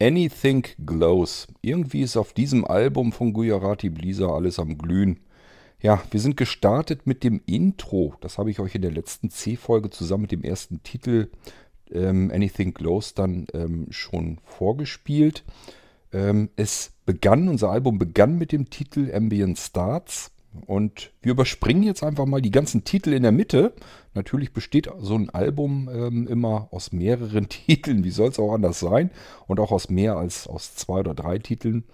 Anything Glows. Irgendwie ist auf diesem Album von Gujarati Blizzard alles am Glühen. Ja, wir sind gestartet mit dem Intro. Das habe ich euch in der letzten C-Folge zusammen mit dem ersten Titel ähm, Anything Glows dann ähm, schon vorgespielt. Ähm, es begann, unser Album begann mit dem Titel Ambient Starts. Und wir überspringen jetzt einfach mal die ganzen Titel in der Mitte. Natürlich besteht so ein Album ähm, immer aus mehreren Titeln. Wie soll es auch anders sein? Und auch aus mehr als aus zwei oder drei Titeln.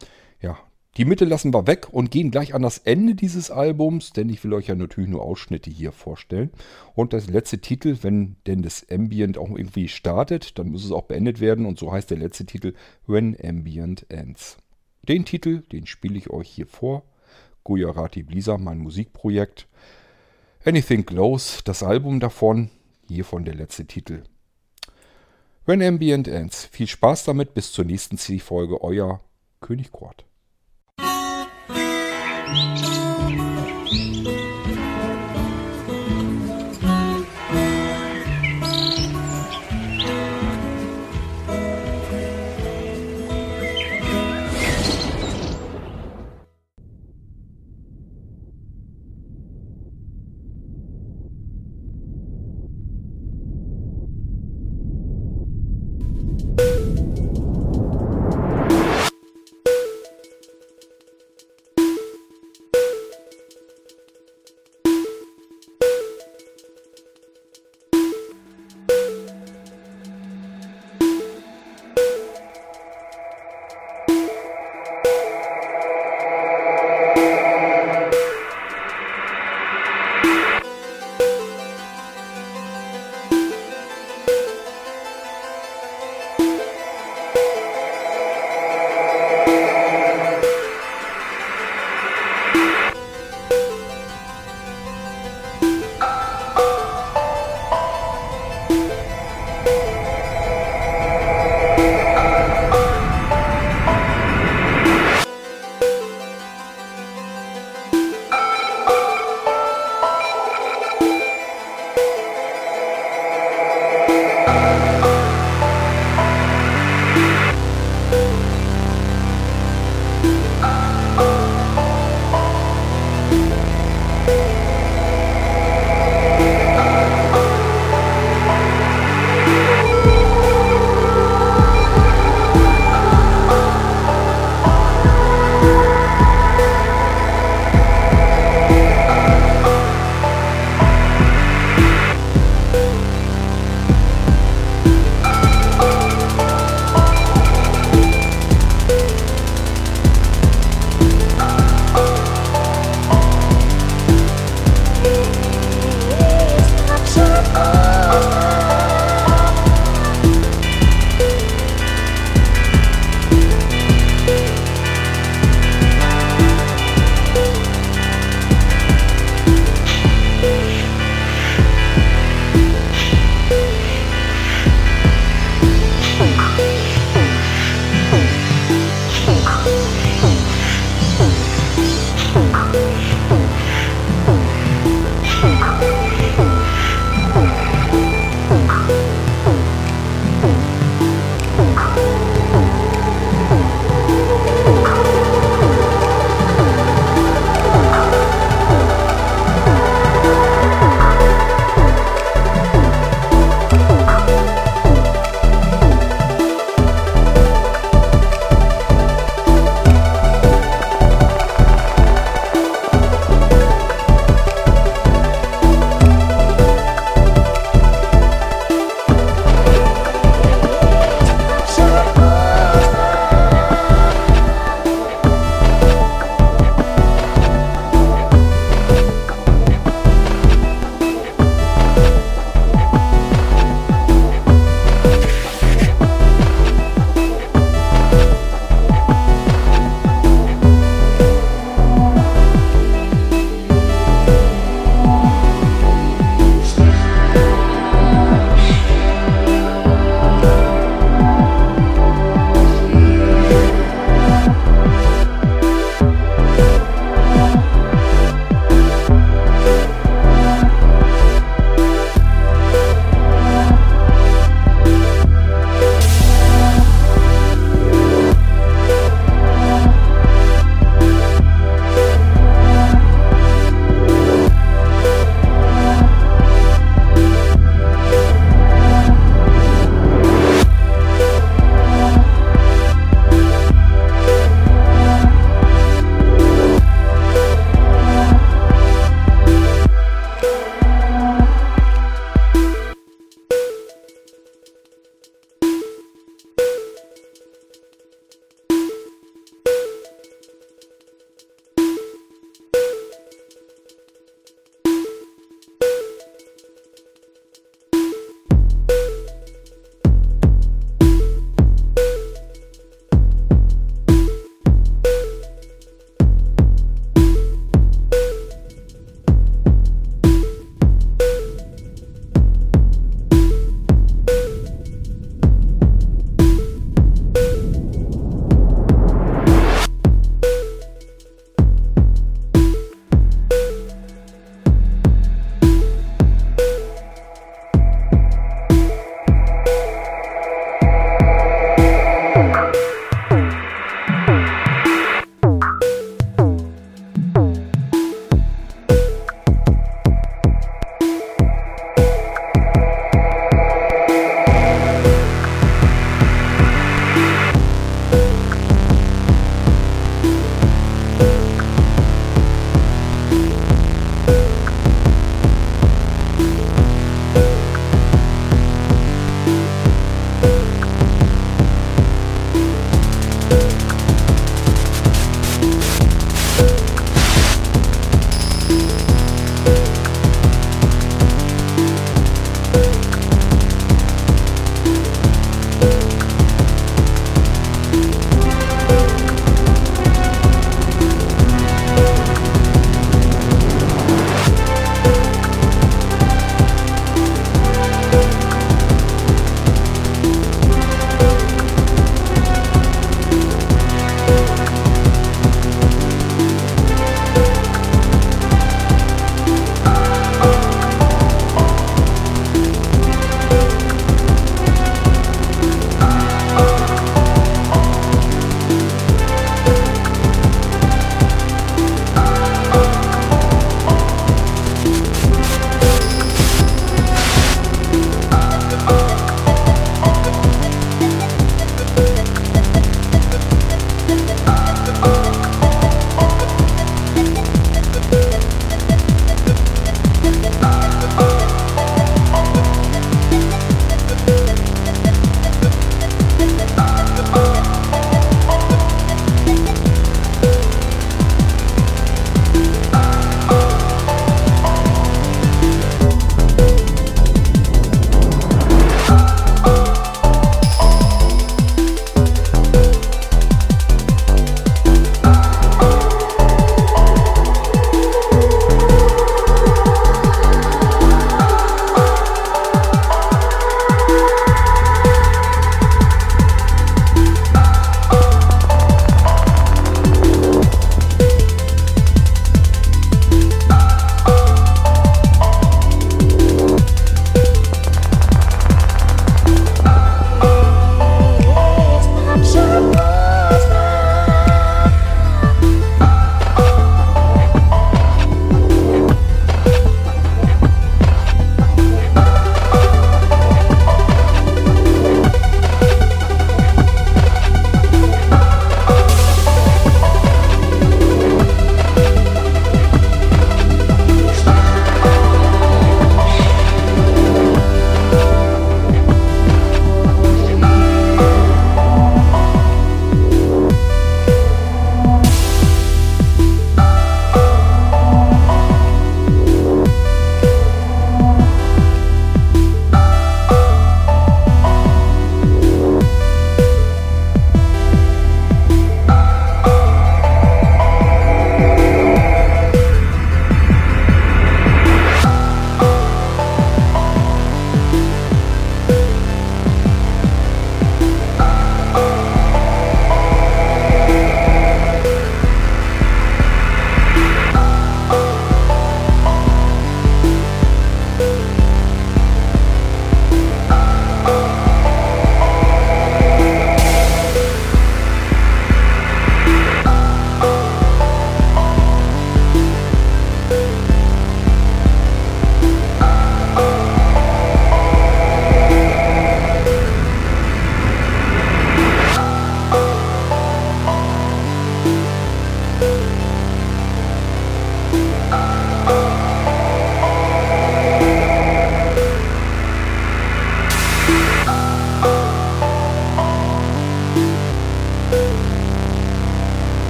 Ja, die Mitte lassen wir weg und gehen gleich an das Ende dieses Albums, denn ich will euch ja natürlich nur Ausschnitte hier vorstellen. Und das letzte Titel, wenn denn das Ambient auch irgendwie startet, dann muss es auch beendet werden. Und so heißt der letzte Titel When Ambient Ends. Den Titel, den spiele ich euch hier vor. Gujarati Blizzard, mein Musikprojekt. Anything Glows, das Album davon. Hiervon der letzte Titel. When Ambient Ends. Viel Spaß damit. Bis zur nächsten Zielfolge. Euer König Kurt.